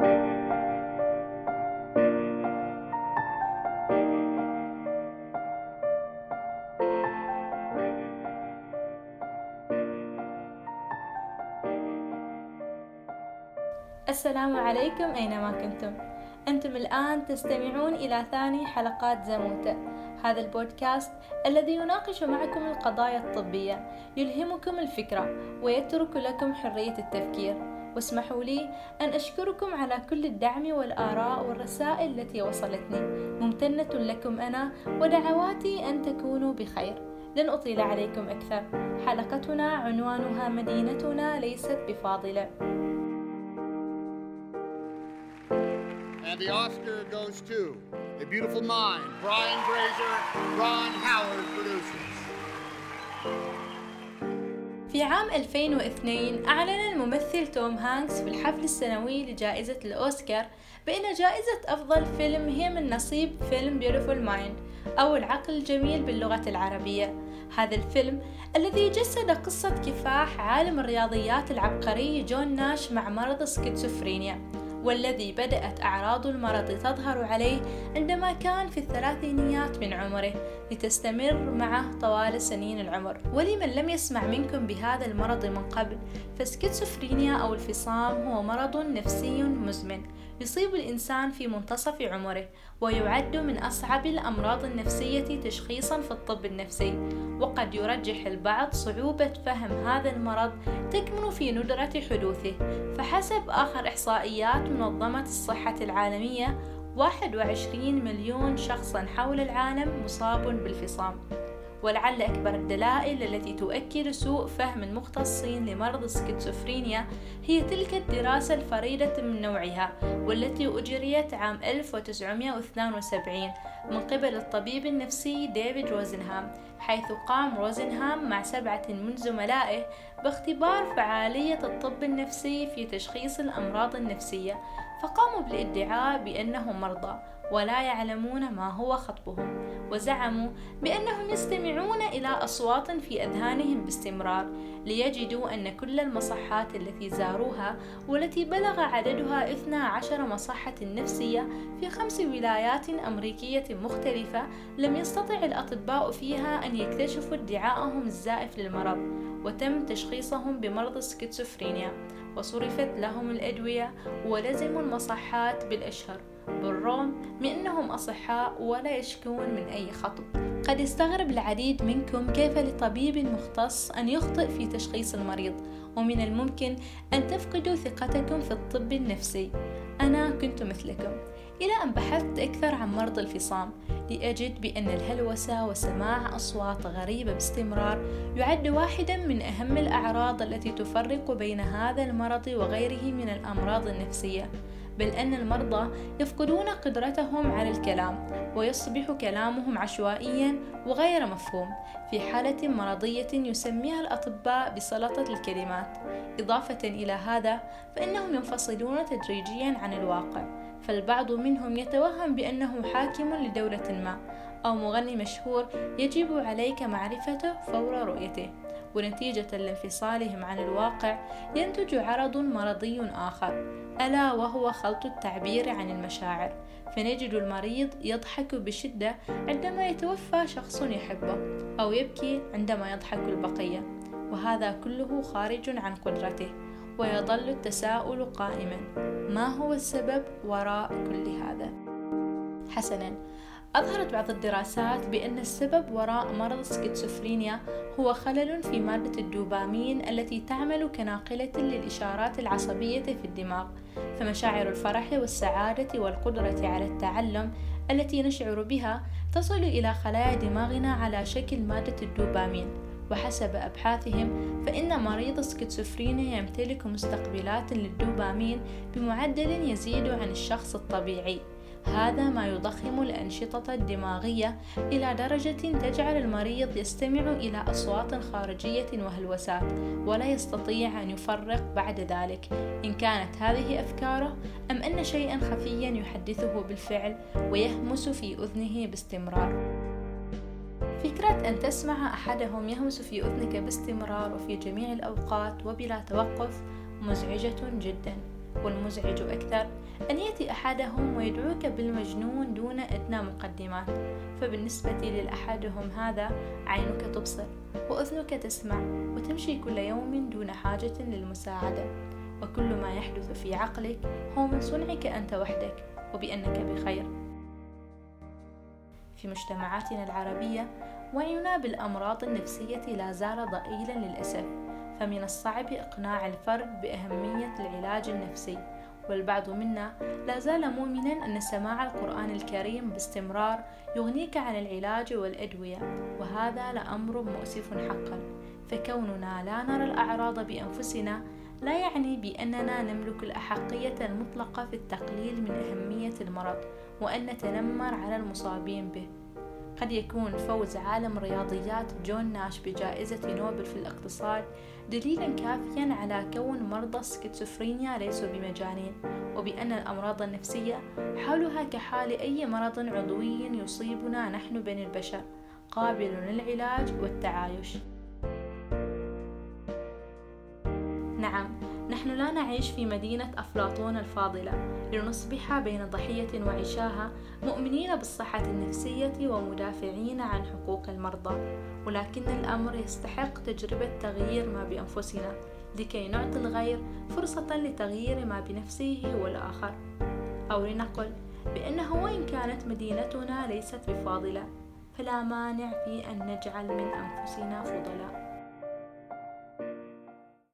السلام عليكم أينما كنتم؟ أنتم الآن تستمعون إلى ثاني حلقات زموتة هذا البودكاست الذي يناقش معكم القضايا الطبية يلهمكم الفكرة ويترك لكم حرية التفكير. واسمحوا لي أن أشكركم على كل الدعم والآراء والرسائل التي وصلتني. ممتنة لكم أنا ودعواتي أن تكونوا بخير. لن أطيل عليكم أكثر. حلقتنا عنوانها مدينتنا ليست بفاضلة. And the Oscar goes to A Beautiful Mind, Brian Grazer, Ron Howard produces. في عام 2002 أعلن الممثل توم هانكس في الحفل السنوي لجائزة الأوسكار بأن جائزة أفضل فيلم هي من نصيب فيلم Beautiful Mind أو العقل الجميل باللغة العربية. هذا الفيلم الذي جسد قصة كفاح عالم الرياضيات العبقري جون ناش مع مرض السكيزوفرينيا والذي بدأت أعراض المرض تظهر عليه عندما كان في الثلاثينيات من عمره لتستمر معه طوال سنين العمر. ولمن لم يسمع منكم بهذا المرض من قبل فسكيزوفرينيا أو الفصام هو مرض نفسي مزمن يصيب الإنسان في منتصف عمره ويعد من أصعب الأمراض النفسية تشخيصا في الطب النفسي. وقد يرجح البعض صعوبة فهم هذا المرض تكمن في ندرة حدوثه. فحسب آخر إحصائيات منظمة الصحة العالمية 21 مليون شخصا حول العالم مصاب بالفصام. ولعل أكبر الدلائل التي تؤكد سوء فهم المختصين لمرض السكيزوفرينيا هي تلك الدراسة الفريدة من نوعها والتي أجريت عام 1972 من قبل الطبيب النفسي ديفيد روزنهام حيث قام روزنهام مع سبعة من زملائه باختبار فعالية الطب النفسي في تشخيص الأمراض النفسية. فقاموا بالادعاء بأنهم مرضى ولا يعلمون ما هو خطبهم وزعموا بأنهم يستمعون إلى أصوات في أذهانهم باستمرار ليجدوا أن كل المصحات التي زاروها والتي بلغ عددها 12 مصحة نفسية في خمس ولايات أمريكية مختلفة لم يستطع الأطباء فيها أن يكتشفوا ادعاءهم الزائف للمرض وتم تشخيصهم بمرض السكيزوفرينيا وصرفت لهم الأدوية ولزموا المصحات بالأشهر بالرغم من أنهم أصحاء ولا يشكون من أي خطب. قد يستغرب العديد منكم كيف لطبيب مختص أن يخطئ في تشخيص المريض ومن الممكن أن تفقدوا ثقتكم في الطب النفسي. أنا كنت مثلكم. إلى أن بحثت أكثر عن مرض الفصام لأجد بأن الهلوسة وسماع أصوات غريبة باستمرار يعد واحدا من أهم الأعراض التي تفرق بين هذا المرض وغيره من الأمراض النفسية بل أن المرضى يفقدون قدرتهم على الكلام ويصبح كلامهم عشوائيا وغير مفهوم في حالة مرضية يسميها الأطباء بسلطة الكلمات. إضافة إلى هذا فإنهم ينفصلون تدريجيا عن الواقع. فالبعض منهم يتوهم بأنه حاكم لدولة ما أو مغني مشهور يجب عليك معرفته فور رؤيته ونتيجة لانفصالهم عن الواقع ينتج عرض مرضي آخر ألا وهو خلط التعبير عن المشاعر فنجد المريض يضحك بشدة عندما يتوفى شخص يحبه أو يبكي عندما يضحك البقية وهذا كله خارج عن قدرته. ويظل التساؤل قائما. ما هو السبب وراء كل هذا؟ حسنا. أظهرت بعض الدراسات بأن السبب وراء مرض السكيزوفرينيا هو خلل في مادة الدوبامين التي تعمل كناقلة للإشارات العصبية في الدماغ فمشاعر الفرح والسعادة والقدرة على التعلم التي نشعر بها تصل إلى خلايا دماغنا على شكل مادة الدوبامين. وحسب أبحاثهم فإن مريض السكيزوفرينيا يمتلك مستقبلات للدوبامين بمعدل يزيد عن الشخص الطبيعي. هذا ما يضخم الأنشطة الدماغية إلى درجة تجعل المريض يستمع إلى أصوات خارجية وهلوسات ولا يستطيع أن يفرق بعد ذلك. إن كانت هذه أفكاره أم أن شيئا خفيا يحدثه بالفعل ويهمس في أذنه باستمرار. فكرة أن تسمع أحدهم يهمس في أذنك باستمرار وفي جميع الأوقات وبلا توقف مزعجة جدا والمزعج أكثر أن يأتي أحدهم ويدعوك بالمجنون دون أدنى مقدمات. فبالنسبة للأحدهم هذا عينك تبصر وأذنك تسمع وتمشي كل يوم دون حاجة للمساعدة. وكل ما يحدث في عقلك هو من صنعك أنت وحدك وبأنك بخير. في مجتمعاتنا العربية وعينا بالأمراض النفسية لا زال ضئيلا للأسف فمن الصعب إقناع الفرد بأهمية العلاج النفسي. والبعض منا لا زال مؤمنا أن سماع القرآن الكريم باستمرار يغنيك عن العلاج والأدوية وهذا لأمر مؤسف حقا. فكوننا لا نرى الأعراض بأنفسنا لا يعني بأننا نملك الأحقية المطلقة في التقليل من أهمية المرض وأن نتنمر على المصابين به. قد يكون فوز عالم الرياضيات جون ناش بجائزة نوبل في الاقتصاد دليلا كافيا على كون مرضى السكيزوفرينيا ليسوا بمجانين وبأن الأمراض النفسية حالها كحال أي مرض عضوي يصيبنا نحن بني البشر قابل للعلاج والتعايش. نعيش في مدينة أفلاطون الفاضلة لنصبح بين ضحية وعشاها مؤمنين بالصحة النفسية ومدافعين عن حقوق المرضى. ولكن الأمر يستحق تجربة تغيير ما بأنفسنا لكي نعطي الغير فرصة لتغيير ما بنفسه والآخر. أو لنقل بأنه وإن كانت مدينتنا ليست بفاضلة فلا مانع في أن نجعل من أنفسنا فضلاء.